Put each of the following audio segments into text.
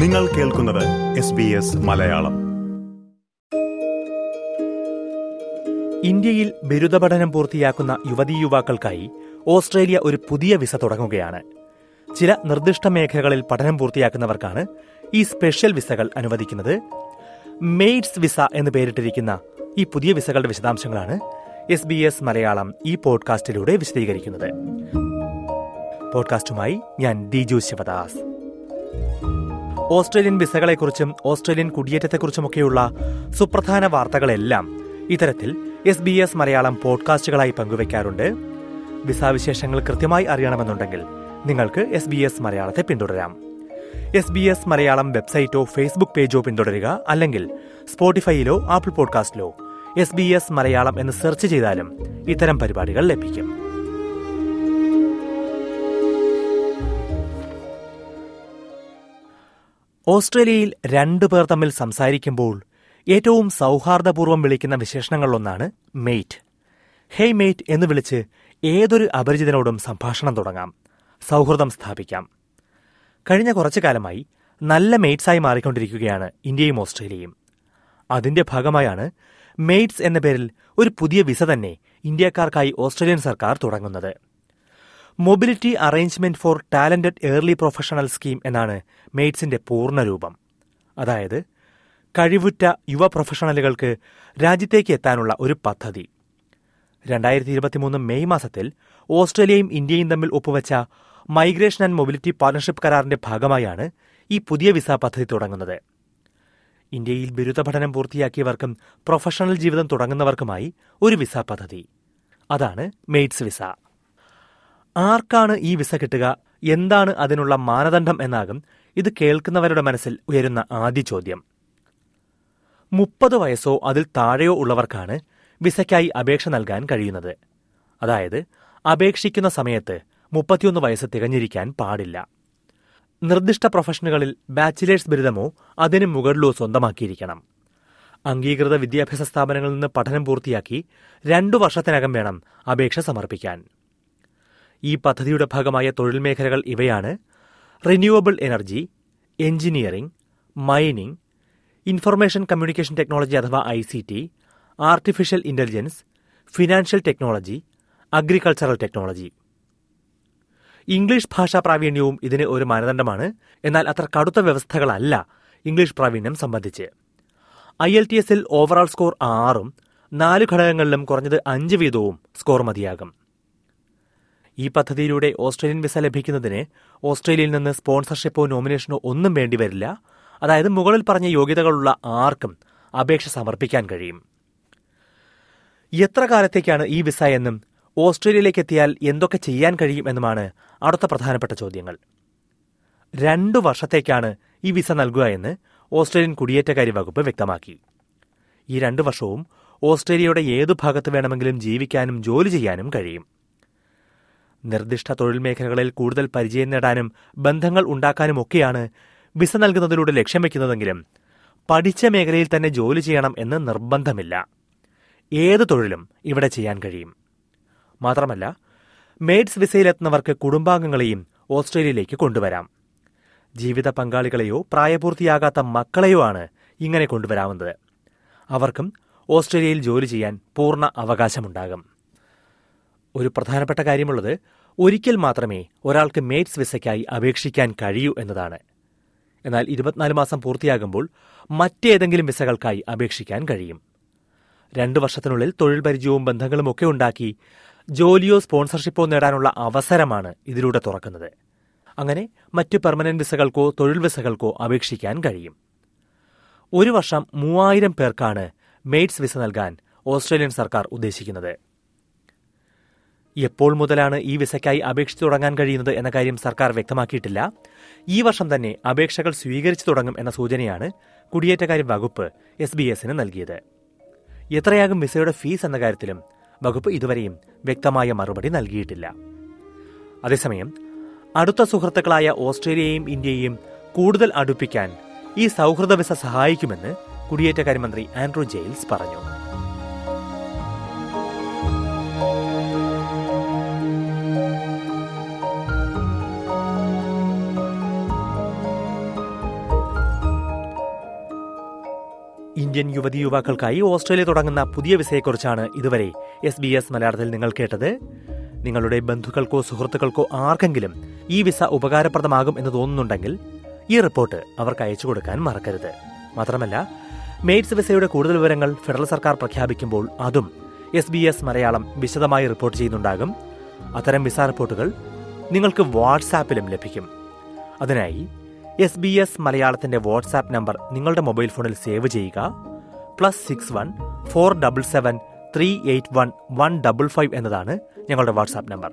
നിങ്ങൾ കേൾക്കുന്നത് S B S Malayalam. ഇന്ത്യയിൽ ബിരുദ പഠനം പൂർത്തിയാക്കുന്ന യുവതീ യുവാക്കൾക്കായി ഓസ്ട്രേലിയ ഒരു പുതിയ വിസ തുടങ്ങുകയാണ്. ചില നിർദ്ദിഷ്ട മേഖലകളിൽ പഠനം പൂർത്തിയാക്കുന്നവർക്കാണ് ഈ സ്പെഷ്യൽ വിസകൾ അനുവദിക്കുന്നത്. മെയ്ഡ്സ് വിസ എന്ന് പേരിട്ടിരിക്കുന്ന ഈ പുതിയ വിസകളുടെ വിശദാംശങ്ങളാണ് എസ് ബി എസ് മലയാളം ഈ പോഡ്കാസ്റ്റിലൂടെ വിശദീകരിക്കുന്നത്. പോഡ്കാസ്റ്റുമായി ഞാൻ ദിജു ശിവദാസ്. ഓസ്ട്രേലിയൻ വിസകളെക്കുറിച്ചും ഓസ്ട്രേലിയൻ കുടിയേറ്റത്തെക്കുറിച്ചുമൊക്കെയുള്ള സുപ്രധാന വാർത്തകളെല്ലാം ഇത്തരത്തിൽ എസ് ബി എസ് മലയാളം പോഡ്കാസ്റ്റുകളായി പങ്കുവയ്ക്കാറുണ്ട്. വിസാവിശേഷങ്ങൾ കൃത്യമായി അറിയണമെന്നുണ്ടെങ്കിൽ നിങ്ങൾക്ക് എസ് ബി എസ് മലയാളത്തെ പിന്തുടരാം. എസ് ബി എസ് മലയാളം വെബ്സൈറ്റോ ഫേസ്ബുക്ക് പേജോ പിന്തുടരുക അല്ലെങ്കിൽ സ്പോട്ടിഫൈയിലോ ആപ്പിൾ പോഡ്കാസ്റ്റിലോ എസ് ബി എസ് മലയാളം എന്ന് സെർച്ച് ചെയ്താലും ഇത്തരം പരിപാടികൾ ലഭിക്കും. ഓസ്ട്രേലിയയിൽ രണ്ടു പേർ തമ്മിൽ സംസാരിക്കുമ്പോൾ ഏറ്റവും സൗഹാർദ്ദപൂർവം വിളിക്കുന്ന വിശേഷണങ്ങളിലൊന്നാണ് മെയ്റ്റ് ഹേയ് മെയ്റ്റ് എന്ന് വിളിച്ച് ഏതൊരു അപരിചിതനോടും സംഭാഷണം തുടങ്ങാം. സൗഹൃദം സ്ഥാപിക്കാം. കഴിഞ്ഞ കുറച്ചു കാലമായി നല്ല മെയ്റ്റ്സായി മാറിക്കൊണ്ടിരിക്കുകയാണ് ഇന്ത്യയും ഓസ്ട്രേലിയയും. അതിന്റെ ഭാഗമായാണ് മെയ്റ്റ്സ് എന്ന പേരിൽ ഒരു പുതിയ വിസ തന്നെ ഇന്ത്യക്കാർക്കായി ഓസ്ട്രേലിയൻ സർക്കാർ തുടങ്ങുന്നത്. Mobility arrangement for talented early professional scheme എന്നാണ് മെയ്റ്റ്സിന്റെ പൂർണരൂപം അതായത് കഴിവുറ്റ യുവ പ്രൊഫഷണലുകൾക്ക് രാജ്യത്തേക്ക് എത്താനുള്ള ഒരു പദ്ധതി. രണ്ടായിരത്തി ഇരുപത്തിമൂന്ന് മെയ് മാസത്തിൽ ഓസ്ട്രേലിയയും ഇന്ത്യയും തമ്മിൽ ഒപ്പുവച്ച മൈഗ്രേഷൻ ആൻഡ് മൊബിലിറ്റി പാർട്ണർഷിപ്പ് കരാറിന്റെ ഭാഗമായാണ് ഈ പുതിയ വിസ പദ്ധതി തുടങ്ങുന്നത്. ഇന്ത്യയിൽ ബിരുദ പഠനം പൂർത്തിയാക്കിയവർക്കും പ്രൊഫഷണൽ ജീവിതം തുടങ്ങുന്നവർക്കുമായി ഒരു വിസ പദ്ധതി. അതാണ് മെയ്റ്റ്സ് വിസ. ആർക്കാണ് ഈ വിസ കിട്ടുക? എന്താണ് അതിനുള്ള മാനദണ്ഡം എന്നാകും ഇത് കേൾക്കുന്നവരുടെ മനസ്സിൽ ഉയരുന്ന ആദ്യ ചോദ്യം. മുപ്പത് വയസ്സോ അതിൽ താഴെയോ ഉള്ളവർക്കാണ് വിസയ്ക്കായി അപേക്ഷ നൽകാൻ കഴിയുന്നത്. അതായത് അപേക്ഷിക്കുന്ന സമയത്ത് മുപ്പത്തിയൊന്ന് വയസ്സ് തികഞ്ഞിരിക്കാൻ പാടില്ല. നിർദ്ദിഷ്ട പ്രൊഫഷനുകളിൽ ബാച്ചിലേഴ്സ് ബിരുദമോ അതിനു മുകളിലോ സ്വന്തമാക്കിയിരിക്കണം. അംഗീകൃത വിദ്യാഭ്യാസ സ്ഥാപനങ്ങളിൽ നിന്ന് പഠനം പൂർത്തിയാക്കി രണ്ടു വർഷത്തിനകം വേണം അപേക്ഷ സമർപ്പിക്കാൻ. ഈ പദ്ധതിയുടെ ഭാഗമായ തൊഴിൽ മേഖലകൾ ഇവയാണ്. Renewable energy engineering mining information communication technology അഥവാ I C T artificial intelligence financial technology agricultural technology English ഭാഷാ പ്രാവീണ്യവും ഇതിന് ഒരു മാനദണ്ഡമാണ്. എന്നാൽ അത്ര കടുത്ത വ്യവസ്ഥകളല്ല ഇംഗ്ലീഷ് പ്രാവീണ്യം സംബന്ധിച്ച്. ഐ എൽ ടി എസിൽ ഓവറോൾ സ്കോർ ആറും നാല് ഘടകങ്ങളിലും കുറഞ്ഞത് അഞ്ച് വീതവും സ്കോർ മതിയാകും. ഈ പദ്ധതിയിലൂടെ ഓസ്ട്രേലിയൻ വിസ ലഭിക്കുന്നതിന് ഓസ്ട്രേലിയയിൽ നിന്ന് സ്പോൺസർഷിപ്പോ നോമിനേഷനോ ഒന്നും വേണ്ടിവരില്ല അതായത് മുകളിൽ പറഞ്ഞ യോഗ്യതകളുള്ള ആർക്കും അപേക്ഷ സമർപ്പിക്കാൻ കഴിയും. എത്ര കാലത്തേക്കാണ് ഈ വിസ എന്നും ഓസ്ട്രേലിയയിലേക്ക് എത്തിയാൽ എന്തൊക്കെ ചെയ്യാൻ കഴിയും എന്നുമാണ് അടുത്ത പ്രധാനപ്പെട്ട ചോദ്യങ്ങൾ. രണ്ടു വർഷത്തേക്കാണ് ഈ വിസ നൽകുക എന്ന് ഓസ്ട്രേലിയൻ കുടിയേറ്റകാര്യ വകുപ്പ് വ്യക്തമാക്കി. ഈ രണ്ടു വർഷവും ഓസ്ട്രേലിയയുടെ ഏതു ഭാഗത്ത് വേണമെങ്കിലും ജീവിക്കാനും ജോലി ചെയ്യാനും കഴിയും. നിർദ്ദിഷ്ട തൊഴിൽ മേഖലകളിൽ കൂടുതൽ പരിചയം നേടാനും ബന്ധങ്ങൾ ഉണ്ടാക്കാനുമൊക്കെയാണ് വിസ നൽകുന്നതിലൂടെ ലക്ഷ്യം വെക്കുന്നതെങ്കിലും പഠിച്ച മേഖലയിൽ തന്നെ ജോലി ചെയ്യണം എന്ന് നിർബന്ധമില്ല. ഏത് തൊഴിലും ഇവിടെ ചെയ്യാൻ കഴിയും. മാത്രമല്ല മെയ്ഡ്സ് വിസയിലെത്തുന്നവർക്ക് കുടുംബാംഗങ്ങളെയും ഓസ്ട്രേലിയയിലേക്ക് കൊണ്ടുവരാം. ജീവിത പങ്കാളികളെയോ പ്രായപൂർത്തിയാകാത്ത മക്കളെയോ ആണ് ഇങ്ങനെ കൊണ്ടുവരാവുന്നത്. അവർക്കും ഓസ്ട്രേലിയയിൽ ജോലി ചെയ്യാൻ പൂർണ അവകാശമുണ്ടാകും. ഒരു പ്രധാനപ്പെട്ട കാര്യമുള്ളത് ഒരിക്കൽ മാത്രമേ ഒരാൾക്ക് മേറ്റ്സ് വിസയ്ക്കായി അപേക്ഷിക്കാൻ കഴിയൂ എന്നതാണ്. എന്നാൽ ഇരുപത്തിനാല് മാസം പൂർത്തിയാകുമ്പോൾ മറ്റേതെങ്കിലും വിസകൾക്കായി അപേക്ഷിക്കാൻ കഴിയും. രണ്ടു വർഷത്തിനുള്ളിൽ തൊഴിൽ പരിചയവും ബന്ധങ്ങളും ഒക്കെ ഉണ്ടാക്കി ജോലിയോ സ്പോൺസർഷിപ്പോ നേടാനുള്ള അവസരമാണ് ഇതിലൂടെ തുറക്കുന്നത്. അങ്ങനെ മറ്റ് പെർമനന്റ് വിസകൾക്കോ തൊഴിൽ വിസകൾക്കോ അപേക്ഷിക്കാൻ കഴിയും. ഒരു വർഷം മൂവായിരം പേർക്കാണ് മെയ്ഡ്സ് വിസ നൽകാൻ ഓസ്ട്രേലിയൻ സർക്കാർ ഉദ്ദേശിക്കുന്നത്. എപ്പോൾ മുതലാണ് ഈ വിസയ്ക്കായി അപേക്ഷിച്ചു തുടങ്ങാൻ കഴിയുന്നത് എന്ന കാര്യം സർക്കാർ വ്യക്തമാക്കിയിട്ടില്ല. ഈ വർഷം തന്നെ അപേക്ഷകൾ സ്വീകരിച്ചു തുടങ്ങും എന്ന സൂചനയാണ് കുടിയേറ്റകാര്യ വകുപ്പ് എസ് ബി എസിന് നൽകിയത്. എത്രയാകും വിസയുടെ ഫീസ് എന്ന കാര്യത്തിലും വകുപ്പ് ഇതുവരെയും വ്യക്തമായ മറുപടി നൽകിയിട്ടില്ല. അതേസമയം അടുത്ത സുഹൃത്തുക്കളായ ഓസ്ട്രേലിയയും ഇന്ത്യയും കൂടുതൽ അടുപ്പിക്കാൻ ഈ സൗഹൃദ വിസ സഹായിക്കുമെന്ന് കുടിയേറ്റകാര്യമന്ത്രി ആൻഡ്രൂ ജെയിൽസ് പറഞ്ഞു. ഇന്ത്യൻ യുവതി യുവാക്കൾക്കായി ഓസ്ട്രേലിയ തുടങ്ങുന്ന പുതിയ വിസയെക്കുറിച്ചാണ് ഇതുവരെ എസ് ബി എസ് മലയാളത്തിൽ നിങ്ങൾ കേട്ടത്. നിങ്ങളുടെ ബന്ധുക്കൾക്കോ സുഹൃത്തുക്കൾക്കോ ആർക്കെങ്കിലും ഈ വിസ ഉപകാരപ്രദമാകും എന്ന് തോന്നുന്നുണ്ടെങ്കിൽ ഈ റിപ്പോർട്ട് അവർക്ക് അയച്ചു കൊടുക്കാൻ മറക്കരുത്. മാത്രമല്ല മെയ്റ്റ്സ് വിസയുടെ കൂടുതൽ വിവരങ്ങൾ ഫെഡറൽ സർക്കാർ പ്രഖ്യാപിക്കുമ്പോൾ അതും എസ് ബി എസ് മലയാളം വിശദമായി റിപ്പോർട്ട് ചെയ്യുന്നുണ്ടാകും. അത്തരം വിസ റിപ്പോർട്ടുകൾ നിങ്ങൾക്ക് വാട്സാപ്പിലും ലഭിക്കും. അതിനായി എസ് ബി എസ് മലയാളത്തിന്റെ വാട്സാപ്പ് നമ്പർ നിങ്ങളുടെ മൊബൈൽ ഫോണിൽ സേവ് ചെയ്യുക. Plus six one four double seven three eight one one double five എന്നതാണ് ഞങ്ങളുടെ വാട്സാപ്പ് നമ്പർ.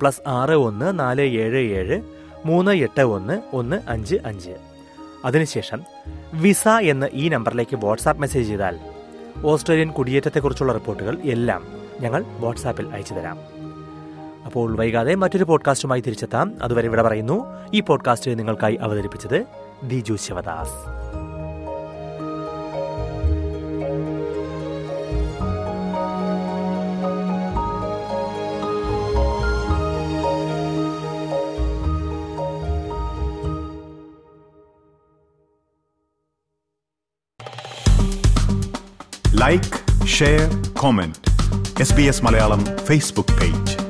പ്ലസ് ആറ് ഒന്ന് നാല് ഏഴ് ഏഴ് മൂന്ന് എട്ട് ഒന്ന് ഒന്ന് അഞ്ച് അഞ്ച്. അതിനുശേഷം വിസ എന്ന് ഈ നമ്പറിലേക്ക് വാട്സാപ്പ് മെസ്സേജ് ചെയ്താൽ ഓസ്ട്രേലിയൻ കുടിയേറ്റത്തെക്കുറിച്ചുള്ള റിപ്പോർട്ടുകൾ എല്ലാം ഞങ്ങൾ വാട്സാപ്പിൽ അയച്ചു തരാം അപ്പോൾ വൈകാതെ മറ്റൊരു പോഡ്കാസ്റ്റുമായി തിരിച്ചെത്താം. അതുവരെ ഇവിടെ പറയുന്നു ഈ പോഡ്കാസ്റ്റ് നിങ്ങൾക്കായി അവതരിപ്പിച്ചത് Diju Sivadas. Like share comment S B S Malayalam Facebook page